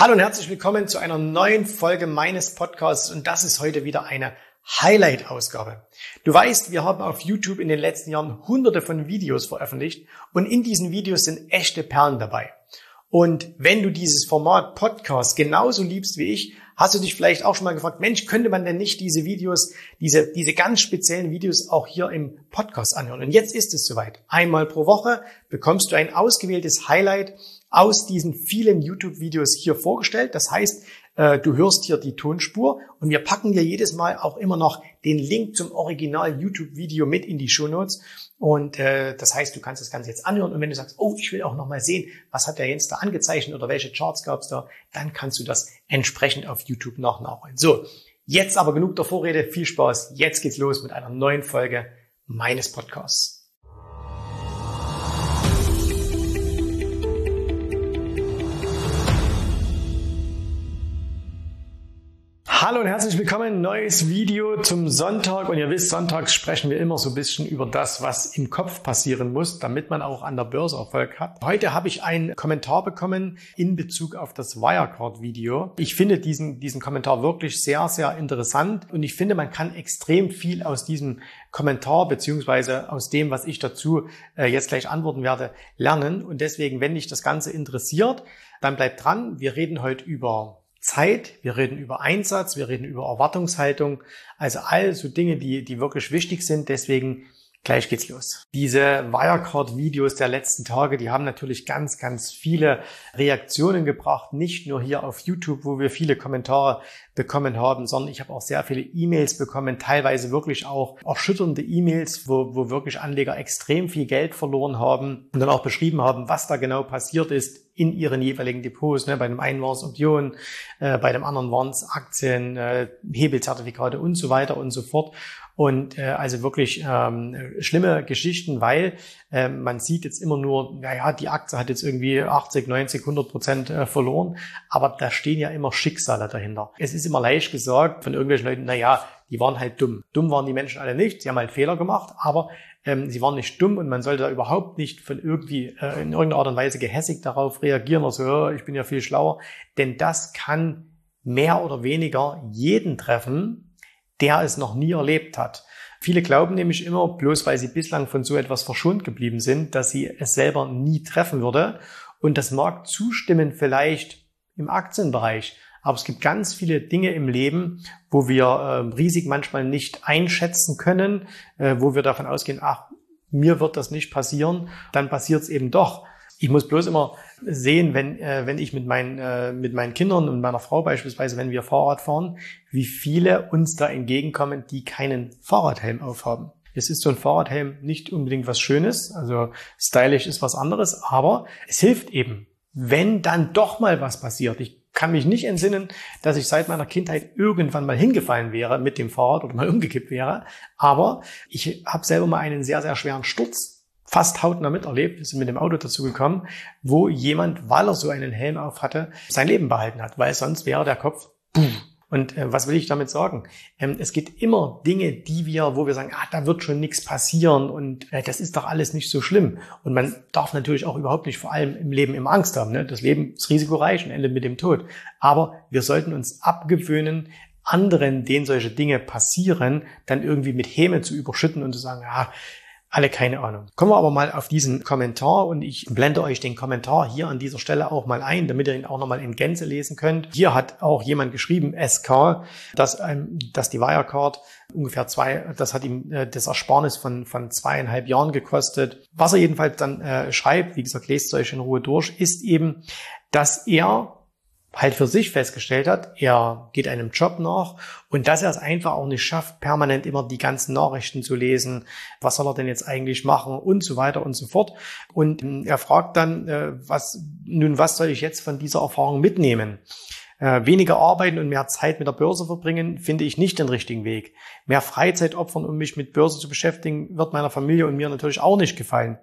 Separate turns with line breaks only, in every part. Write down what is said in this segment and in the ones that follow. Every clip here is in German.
Hallo und herzlich willkommen zu einer neuen Folge meines Podcasts und das ist heute wieder eine Highlight-Ausgabe. Du weißt, wir haben auf YouTube in den letzten Jahren hunderte von Videos veröffentlicht und in diesen Videos sind echte Perlen dabei. Und wenn du dieses Format Podcast genauso liebst wie ich, hast du dich vielleicht auch schon mal gefragt, Mensch, könnte man denn nicht diese Videos, diese, diese ganz speziellen Videos auch hier im Podcast anhören? Und jetzt ist es soweit. Einmal pro Woche bekommst du ein ausgewähltes Highlight aus diesen vielen YouTube-Videos hier vorgestellt. Das heißt, äh, du hörst hier die Tonspur und wir packen dir jedes Mal auch immer noch den Link zum Original YouTube-Video mit in die Show Notes. Und äh, das heißt, du kannst das Ganze jetzt anhören und wenn du sagst, oh, ich will auch noch mal sehen, was hat der Jens da angezeichnet oder welche Charts gab es da, dann kannst du das entsprechend auf YouTube noch nachholen. So, jetzt aber genug der Vorrede, viel Spaß. Jetzt geht's los mit einer neuen Folge meines Podcasts. Hallo und herzlich willkommen. Neues Video zum Sonntag. Und ihr wisst, sonntags sprechen wir immer so ein bisschen über das, was im Kopf passieren muss, damit man auch an der Börse Erfolg hat. Heute habe ich einen Kommentar bekommen in Bezug auf das Wirecard-Video. Ich finde diesen, diesen Kommentar wirklich sehr, sehr interessant. Und ich finde, man kann extrem viel aus diesem Kommentar beziehungsweise aus dem, was ich dazu äh, jetzt gleich antworten werde, lernen. Und deswegen, wenn dich das Ganze interessiert, dann bleibt dran. Wir reden heute über Zeit, wir reden über Einsatz, wir reden über Erwartungshaltung, also all so Dinge, die, die wirklich wichtig sind. Deswegen Gleich geht's los. Diese Wirecard-Videos der letzten Tage, die haben natürlich ganz, ganz viele Reaktionen gebracht. Nicht nur hier auf YouTube, wo wir viele Kommentare bekommen haben, sondern ich habe auch sehr viele E-Mails bekommen, teilweise wirklich auch erschütternde E-Mails, wo, wo wirklich Anleger extrem viel Geld verloren haben und dann auch beschrieben haben, was da genau passiert ist in ihren jeweiligen Depots. Ne? Bei dem einen waren es Optionen, äh, bei dem anderen waren es Aktien, äh, Hebelzertifikate und so weiter und so fort. Und äh, also wirklich ähm, schlimme Geschichten, weil äh, man sieht jetzt immer nur, naja, die Aktie hat jetzt irgendwie 80, 90, 100 Prozent äh, verloren, aber da stehen ja immer Schicksale dahinter. Es ist immer leicht gesagt von irgendwelchen Leuten, naja, die waren halt dumm. Dumm waren die Menschen alle nicht, sie haben halt Fehler gemacht, aber ähm, sie waren nicht dumm und man sollte da überhaupt nicht von irgendwie äh, in irgendeiner Art und Weise gehässig darauf reagieren oder so, oh, ich bin ja viel schlauer, denn das kann mehr oder weniger jeden treffen, der es noch nie erlebt hat. Viele glauben nämlich immer, bloß weil sie bislang von so etwas verschont geblieben sind, dass sie es selber nie treffen würde. Und das mag zustimmen vielleicht im Aktienbereich. Aber es gibt ganz viele Dinge im Leben, wo wir äh, Risiken manchmal nicht einschätzen können, äh, wo wir davon ausgehen, ach, mir wird das nicht passieren, dann passiert es eben doch. Ich muss bloß immer sehen, wenn, äh, wenn ich mit meinen, äh, mit meinen Kindern und meiner Frau beispielsweise, wenn wir Fahrrad fahren, wie viele uns da entgegenkommen, die keinen Fahrradhelm aufhaben. Es ist so ein Fahrradhelm nicht unbedingt was Schönes, also stylisch ist was anderes, aber es hilft eben, wenn dann doch mal was passiert. Ich kann mich nicht entsinnen, dass ich seit meiner Kindheit irgendwann mal hingefallen wäre mit dem Fahrrad oder mal umgekippt wäre, aber ich habe selber mal einen sehr, sehr schweren Sturz fast hautnah miterlebt, wir sind mit dem Auto dazu gekommen, wo jemand, weil er so einen Helm auf hatte, sein Leben behalten hat, weil sonst wäre der Kopf boom. Und äh, was will ich damit sagen? Ähm, es gibt immer Dinge, die wir, wo wir sagen, ah, da wird schon nichts passieren und äh, das ist doch alles nicht so schlimm. Und man darf natürlich auch überhaupt nicht vor allem im Leben immer Angst haben. Ne? Das Leben ist risikoreich und endet mit dem Tod. Aber wir sollten uns abgewöhnen, anderen, denen solche Dinge passieren, dann irgendwie mit Häme zu überschütten und zu sagen, ah, alle keine Ahnung. Kommen wir aber mal auf diesen Kommentar und ich blende euch den Kommentar hier an dieser Stelle auch mal ein, damit ihr ihn auch nochmal in Gänze lesen könnt. Hier hat auch jemand geschrieben, SK, dass, ähm, dass die Wirecard ungefähr zwei, das hat ihm äh, das Ersparnis von, von zweieinhalb Jahren gekostet. Was er jedenfalls dann äh, schreibt, wie gesagt, lest euch in Ruhe durch, ist eben, dass er halt für sich festgestellt hat, er geht einem Job nach und dass er es einfach auch nicht schafft, permanent immer die ganzen Nachrichten zu lesen, was soll er denn jetzt eigentlich machen und so weiter und so fort. Und ähm, er fragt dann, äh, was, nun, was soll ich jetzt von dieser Erfahrung mitnehmen? Äh, weniger arbeiten und mehr Zeit mit der Börse verbringen, finde ich nicht den richtigen Weg. Mehr Freizeit opfern, um mich mit Börse zu beschäftigen, wird meiner Familie und mir natürlich auch nicht gefallen.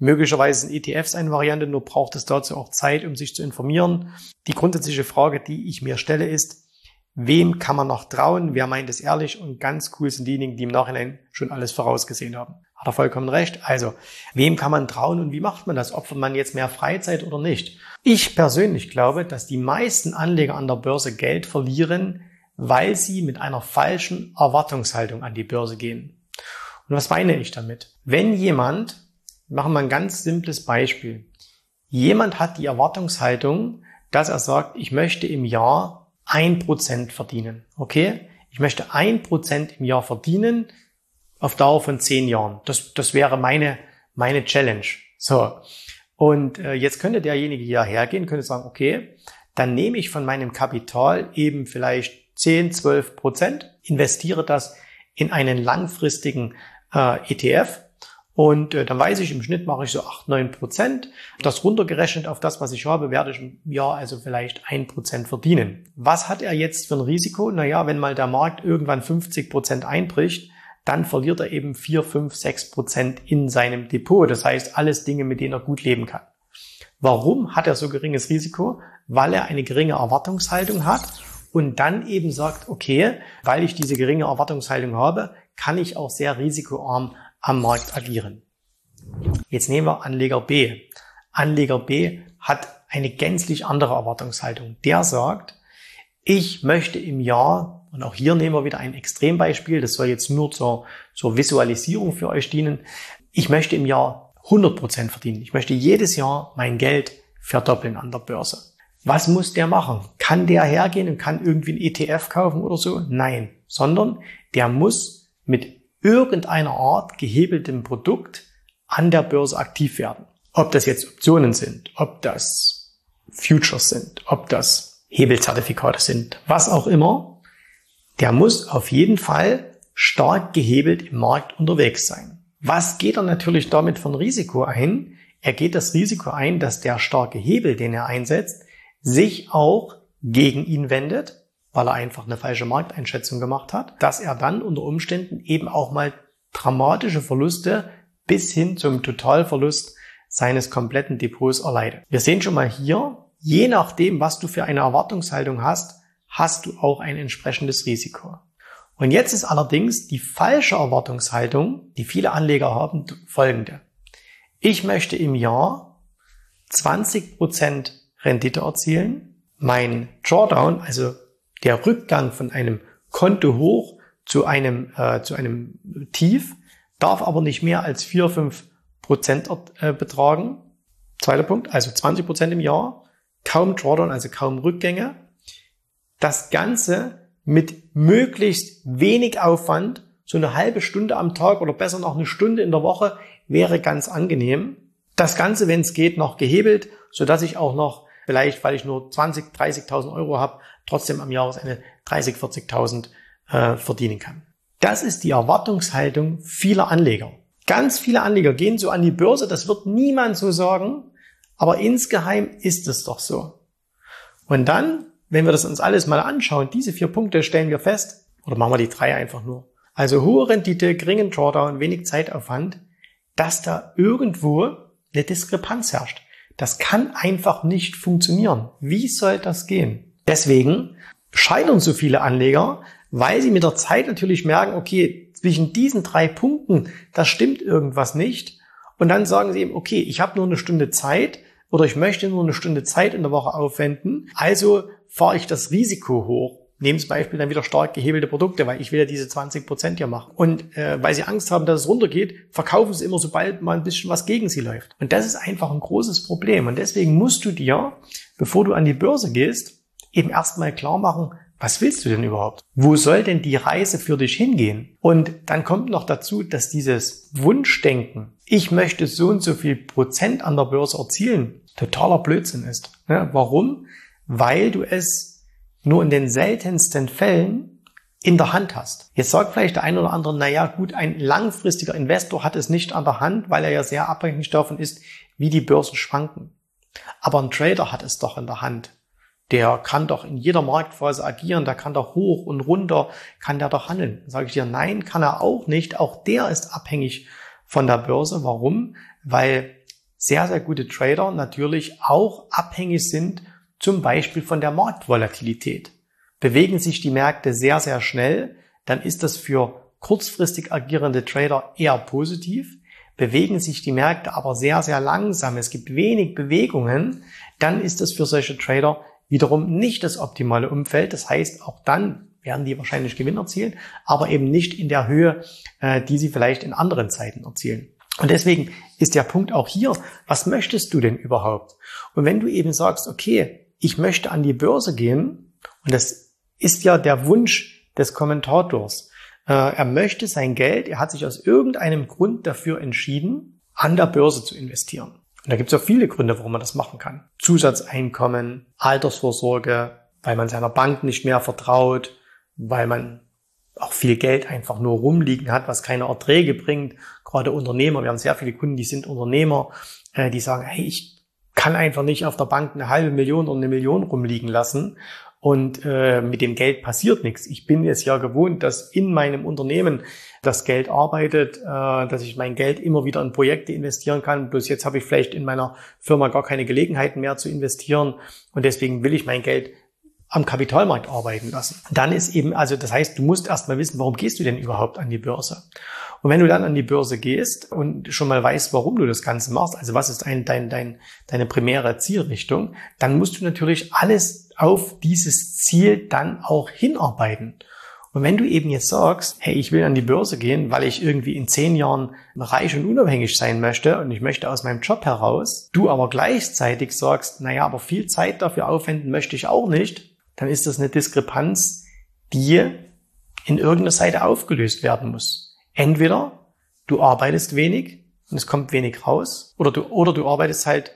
Möglicherweise sind ETFs eine Variante, nur braucht es dazu auch Zeit, um sich zu informieren. Die grundsätzliche Frage, die ich mir stelle, ist, wem kann man noch trauen? Wer meint es ehrlich? Und ganz cool sind diejenigen, die im Nachhinein schon alles vorausgesehen haben. Hat er vollkommen recht. Also, wem kann man trauen und wie macht man das? Opfert man jetzt mehr Freizeit oder nicht? Ich persönlich glaube, dass die meisten Anleger an der Börse Geld verlieren, weil sie mit einer falschen Erwartungshaltung an die Börse gehen. Und was meine ich damit? Wenn jemand, machen wir ein ganz simples Beispiel, jemand hat die Erwartungshaltung, dass er sagt, ich möchte im Jahr ein Prozent verdienen. Okay? Ich möchte ein Prozent im Jahr verdienen auf Dauer von zehn Jahren. Das, das wäre meine, meine Challenge. So. Und äh, jetzt könnte derjenige hier hergehen, könnte sagen, okay, dann nehme ich von meinem Kapital eben vielleicht 10, 12 Prozent, investiere das in einen langfristigen äh, ETF und äh, dann weiß ich, im Schnitt mache ich so 8, 9 Prozent. Das runtergerechnet auf das, was ich habe, werde ich im Jahr also vielleicht 1 Prozent verdienen. Was hat er jetzt für ein Risiko? Naja, wenn mal der Markt irgendwann 50 Prozent einbricht, dann verliert er eben 4, 5, 6 Prozent in seinem Depot. Das heißt, alles Dinge, mit denen er gut leben kann. Warum hat er so geringes Risiko? Weil er eine geringe Erwartungshaltung hat und dann eben sagt, okay, weil ich diese geringe Erwartungshaltung habe, kann ich auch sehr risikoarm am Markt agieren. Jetzt nehmen wir Anleger B. Anleger B hat eine gänzlich andere Erwartungshaltung. Der sagt, ich möchte im Jahr, und auch hier nehmen wir wieder ein Extrembeispiel, das soll jetzt nur zur, zur Visualisierung für euch dienen, ich möchte im Jahr 100 Prozent verdienen. Ich möchte jedes Jahr mein Geld verdoppeln an der Börse. Was muss der machen? Kann der hergehen und kann irgendwie ein ETF kaufen oder so? Nein, sondern der muss mit irgendeiner Art gehebeltem Produkt an der Börse aktiv werden. Ob das jetzt Optionen sind, ob das Futures sind, ob das Hebelzertifikate sind, was auch immer, der muss auf jeden Fall stark gehebelt im Markt unterwegs sein. Was geht er natürlich damit von Risiko ein? Er geht das Risiko ein, dass der starke Hebel, den er einsetzt, sich auch gegen ihn wendet weil er einfach eine falsche Markteinschätzung gemacht hat, dass er dann unter Umständen eben auch mal dramatische Verluste bis hin zum Totalverlust seines kompletten Depots erleidet. Wir sehen schon mal hier, je nachdem, was du für eine Erwartungshaltung hast, hast du auch ein entsprechendes Risiko. Und jetzt ist allerdings die falsche Erwartungshaltung, die viele Anleger haben, folgende. Ich möchte im Jahr 20% Rendite erzielen. Mein Drawdown, also der Rückgang von einem Konto hoch zu einem, äh, zu einem Tief darf aber nicht mehr als 4, 5 Prozent äh, betragen. Zweiter Punkt, also 20 Prozent im Jahr, kaum Drawdown, also kaum Rückgänge. Das Ganze mit möglichst wenig Aufwand, so eine halbe Stunde am Tag oder besser noch eine Stunde in der Woche wäre ganz angenehm. Das Ganze, wenn es geht, noch gehebelt, so dass ich auch noch vielleicht, weil ich nur 20, 30.000 Euro habe, trotzdem am Jahresende 30, 40.000 äh, verdienen kann. Das ist die Erwartungshaltung vieler Anleger. Ganz viele Anleger gehen so an die Börse, das wird niemand so sagen, aber insgeheim ist es doch so. Und dann, wenn wir das uns alles mal anschauen, diese vier Punkte stellen wir fest, oder machen wir die drei einfach nur. Also hohe Rendite, geringen Drawdown, wenig Zeitaufwand, dass da irgendwo eine Diskrepanz herrscht. Das kann einfach nicht funktionieren. Wie soll das gehen? Deswegen scheitern so viele Anleger, weil sie mit der Zeit natürlich merken, okay, zwischen diesen drei Punkten, da stimmt irgendwas nicht. Und dann sagen sie eben, okay, ich habe nur eine Stunde Zeit oder ich möchte nur eine Stunde Zeit in der Woche aufwenden, also fahre ich das Risiko hoch. Nehmen zum Beispiel dann wieder stark gehebelte Produkte, weil ich will ja diese 20 Prozent hier machen. Und äh, weil sie Angst haben, dass es runtergeht, verkaufen sie immer, sobald mal ein bisschen was gegen sie läuft. Und das ist einfach ein großes Problem. Und deswegen musst du dir, bevor du an die Börse gehst, eben erstmal klar machen, was willst du denn überhaupt? Wo soll denn die Reise für dich hingehen? Und dann kommt noch dazu, dass dieses Wunschdenken, ich möchte so und so viel Prozent an der Börse erzielen, totaler Blödsinn ist. warum? Weil du es nur in den seltensten Fällen in der Hand hast. Jetzt sagt vielleicht der eine oder andere, naja, gut, ein langfristiger Investor hat es nicht an der Hand, weil er ja sehr abhängig davon ist, wie die Börsen schwanken. Aber ein Trader hat es doch in der Hand der kann doch in jeder Marktphase agieren, der kann doch hoch und runter, kann der doch handeln. Sage ich dir, nein, kann er auch nicht. Auch der ist abhängig von der Börse. Warum? Weil sehr, sehr gute Trader natürlich auch abhängig sind, zum Beispiel von der Marktvolatilität. Bewegen sich die Märkte sehr, sehr schnell, dann ist das für kurzfristig agierende Trader eher positiv. Bewegen sich die Märkte aber sehr, sehr langsam, es gibt wenig Bewegungen, dann ist das für solche Trader wiederum nicht das optimale Umfeld. Das heißt, auch dann werden die wahrscheinlich Gewinn erzielen, aber eben nicht in der Höhe, äh, die sie vielleicht in anderen Zeiten erzielen. Und deswegen ist der Punkt auch hier, was möchtest du denn überhaupt? Und wenn du eben sagst, okay, ich möchte an die Börse gehen, und das ist ja der Wunsch des Kommentators, äh, er möchte sein Geld, er hat sich aus irgendeinem Grund dafür entschieden, an der Börse zu investieren. Und da gibt es ja viele Gründe, warum man das machen kann. Zusatzeinkommen, Altersvorsorge, weil man seiner Bank nicht mehr vertraut, weil man auch viel Geld einfach nur rumliegen hat, was keine Erträge bringt. Gerade Unternehmer, wir haben sehr viele Kunden, die sind Unternehmer, äh, die sagen, hey, ich kann einfach nicht auf der Bank eine halbe Million oder eine Million rumliegen lassen und äh, mit dem Geld passiert nichts. Ich bin es ja gewohnt, dass in meinem Unternehmen das Geld arbeitet, äh, dass ich mein Geld immer wieder in Projekte investieren kann. Bloß jetzt habe ich vielleicht in meiner Firma gar keine Gelegenheiten mehr zu investieren und deswegen will ich mein Geld am Kapitalmarkt arbeiten lassen. Dann ist eben, also das heißt, du musst erstmal wissen, warum gehst du denn überhaupt an die Börse? Und wenn du dann an die Börse gehst und schon mal weißt, warum du das Ganze machst, also was ist dein, dein, dein, deine primäre Zielrichtung, dann musst du natürlich alles auf dieses Ziel dann auch hinarbeiten. Und wenn du eben jetzt sagst, hey, ich will an die Börse gehen, weil ich irgendwie in zehn Jahren reich und unabhängig sein möchte und ich möchte aus meinem Job heraus, du aber gleichzeitig sagst, naja, aber viel Zeit dafür aufwenden möchte ich auch nicht, dann ist das eine Diskrepanz, die in irgendeiner Seite aufgelöst werden muss. Entweder du arbeitest wenig und es kommt wenig raus, oder du, oder du arbeitest halt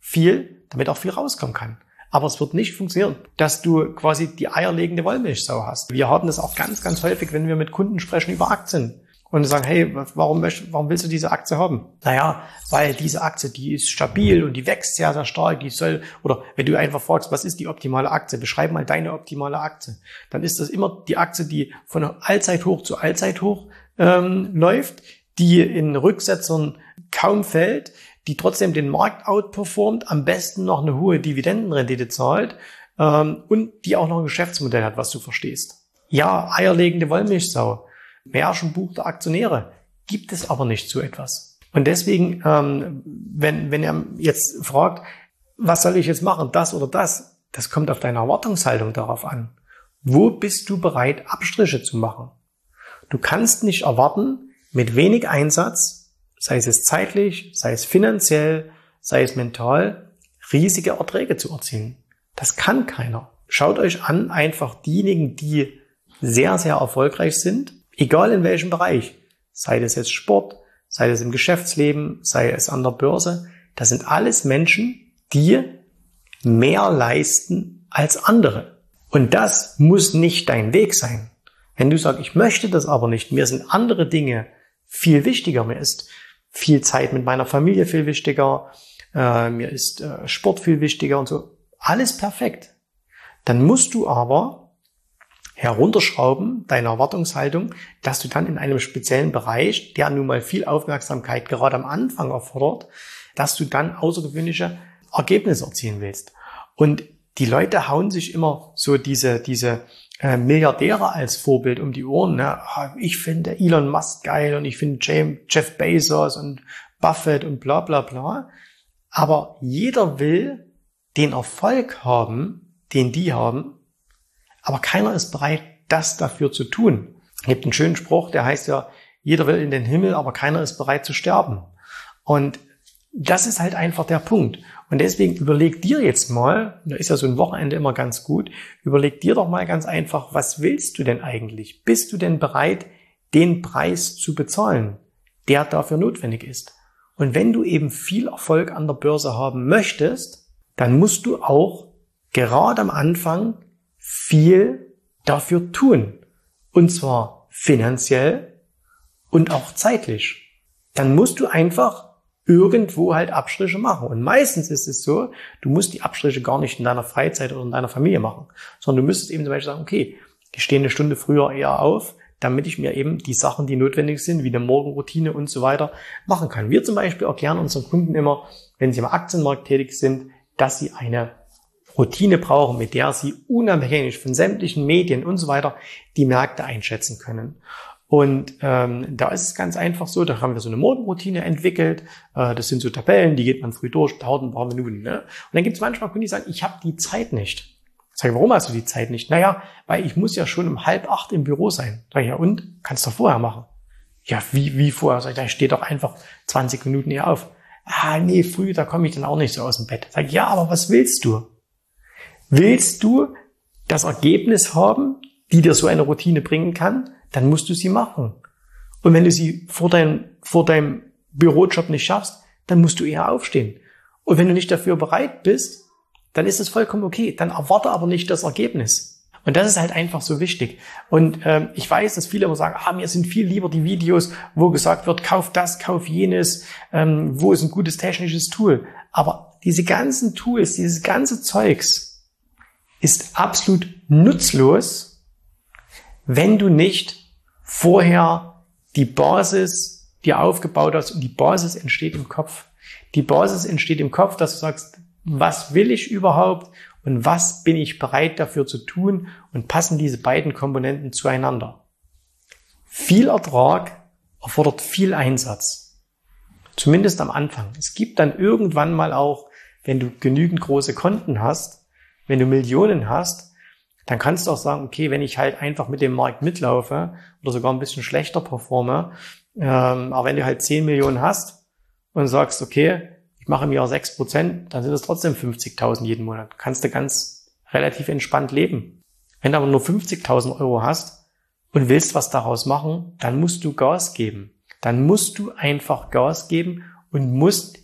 viel, damit auch viel rauskommen kann. Aber es wird nicht funktionieren, dass du quasi die eierlegende Wollmilchsau hast. Wir haben das auch ganz, ganz häufig, wenn wir mit Kunden sprechen über Aktien und sagen, hey, warum, warum willst du diese Aktie haben? Naja, weil diese Aktie, die ist stabil und die wächst sehr, sehr stark, die soll, oder wenn du einfach fragst, was ist die optimale Aktie? Beschreib mal deine optimale Aktie. Dann ist das immer die Aktie, die von Allzeithoch zu Allzeithoch ähm, läuft, die in Rücksetzern kaum fällt, die trotzdem den Markt outperformt, am besten noch eine hohe Dividendenrendite zahlt ähm, und die auch noch ein Geschäftsmodell hat, was du verstehst. Ja, eierlegende Wollmilchsau Buch der Aktionäre. Gibt es aber nicht so etwas. Und deswegen, ähm, wenn, wenn er jetzt fragt, was soll ich jetzt machen, das oder das, das kommt auf deine Erwartungshaltung darauf an. Wo bist du bereit, Abstriche zu machen? Du kannst nicht erwarten, mit wenig Einsatz, sei es zeitlich, sei es finanziell, sei es mental, riesige Erträge zu erzielen. Das kann keiner. Schaut euch an, einfach diejenigen, die sehr, sehr erfolgreich sind Egal in welchem Bereich. Sei das jetzt Sport, sei das im Geschäftsleben, sei es an der Börse. Das sind alles Menschen, die mehr leisten als andere. Und das muss nicht dein Weg sein. Wenn du sagst, ich möchte das aber nicht, mir sind andere Dinge viel wichtiger, mir ist viel Zeit mit meiner Familie viel wichtiger, äh, mir ist äh, Sport viel wichtiger und so, alles perfekt. Dann musst du aber herunterschrauben, deine Erwartungshaltung, dass du dann in einem speziellen Bereich, der nun mal viel Aufmerksamkeit gerade am Anfang erfordert, dass du dann außergewöhnliche Ergebnisse erzielen willst. Und die Leute hauen sich immer so diese, diese äh, Milliardäre als Vorbild um die Ohren. Ne? Ah, ich finde Elon Musk geil und ich finde Jeff Bezos und Buffett und bla bla bla. Aber jeder will den Erfolg haben, den die haben, aber keiner ist bereit, das dafür zu tun. Es gibt einen schönen Spruch, der heißt ja, jeder will in den Himmel, aber keiner ist bereit zu sterben. Und das ist halt einfach der Punkt. Und deswegen überleg dir jetzt mal, da ist ja so ein Wochenende immer ganz gut, überleg dir doch mal ganz einfach, was willst du denn eigentlich? Bist du denn bereit, den Preis zu bezahlen, der dafür notwendig ist? Und wenn du eben viel Erfolg an der Börse haben möchtest, dann musst du auch gerade am Anfang viel dafür tun. Und zwar finanziell und auch zeitlich. Dann musst du einfach irgendwo halt Abstriche machen. Und meistens ist es so, du musst die Abstriche gar nicht in deiner Freizeit oder in deiner Familie machen, sondern du müsstest eben zum Beispiel sagen, okay, ich stehe eine Stunde früher eher auf, damit ich mir eben die Sachen, die notwendig sind, wie eine Morgenroutine und so weiter, machen kann. Wir zum Beispiel erklären unseren Kunden immer, wenn sie im Aktienmarkt tätig sind, dass sie eine Routine brauchen, mit der sie unabhängig von sämtlichen Medien und so weiter die Märkte einschätzen können. Und ähm, da ist es ganz einfach so, da haben wir so eine Morgenroutine entwickelt. Äh, das sind so Tabellen, die geht man früh durch, dauert ein paar Minuten. Ne? Und dann gibt es manchmal Kunden, die sagen, ich habe die Zeit nicht. Sag ich, warum hast du die Zeit nicht? Naja, weil ich muss ja schon um halb acht im Büro sein. Sag ja und? Kannst du vorher machen. Ja, wie, wie vorher? Sag ich, da steht doch einfach 20 Minuten hier auf. Ah, nee, früh, da komme ich dann auch nicht so aus dem Bett. Sag ich, ja, aber was willst du? Willst du das Ergebnis haben, die dir so eine Routine bringen kann? dann musst du sie machen. Und wenn du sie vor, dein, vor deinem Bürojob nicht schaffst, dann musst du eher aufstehen. Und wenn du nicht dafür bereit bist, dann ist es vollkommen okay. Dann erwarte aber nicht das Ergebnis. Und das ist halt einfach so wichtig. Und ähm, ich weiß, dass viele immer sagen, ah, mir sind viel lieber die Videos, wo gesagt wird, kauf das, kauf jenes, ähm, wo ist ein gutes technisches Tool. Aber diese ganzen Tools, dieses ganze Zeugs ist absolut nutzlos, wenn du nicht vorher die Basis dir aufgebaut hast und die Basis entsteht im Kopf. Die Basis entsteht im Kopf, dass du sagst, was will ich überhaupt und was bin ich bereit dafür zu tun und passen diese beiden Komponenten zueinander. Viel Ertrag erfordert viel Einsatz. Zumindest am Anfang. Es gibt dann irgendwann mal auch, wenn du genügend große Konten hast, wenn du Millionen hast, dann kannst du auch sagen, okay, wenn ich halt einfach mit dem Markt mitlaufe oder sogar ein bisschen schlechter performe, ähm, aber wenn du halt 10 Millionen hast und sagst, okay, ich mache im Jahr 6 Prozent, dann sind es trotzdem 50.000 jeden Monat. Kannst du ganz relativ entspannt leben. Wenn du aber nur 50.000 Euro hast und willst was daraus machen, dann musst du Gas geben. Dann musst du einfach Gas geben und musst,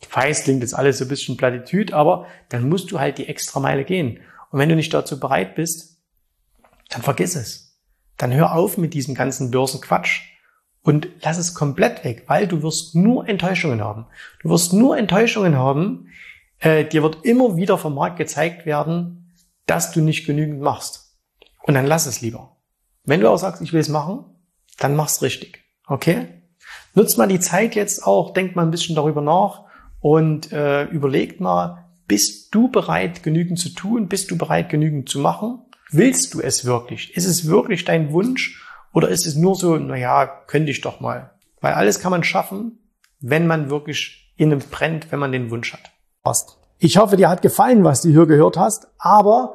ich weiß, klingt jetzt alles so ein bisschen Plattitüd, aber dann musst du halt die extra Meile gehen. Und wenn du nicht dazu bereit bist, dann vergiss es. Dann hör auf mit diesem ganzen Börsenquatsch und lass es komplett weg, weil du wirst nur Enttäuschungen haben. Du wirst nur Enttäuschungen haben. Äh, dir wird immer wieder vom Markt gezeigt werden, dass du nicht genügend machst. Und dann lass es lieber. Wenn du auch sagst, ich will es machen, dann mach's richtig. Okay? Nutzt mal die Zeit jetzt auch, denk mal ein bisschen darüber nach und äh, überlegt mal, bist du bereit, genügend zu tun? Bist du bereit, genügend zu machen? Willst du es wirklich? Ist es wirklich dein Wunsch? Oder ist es nur so, naja, könnte ich doch mal? Weil alles kann man schaffen, wenn man wirklich innen brennt, wenn man den Wunsch hat. Ich hoffe, dir hat gefallen, was du hier gehört hast, aber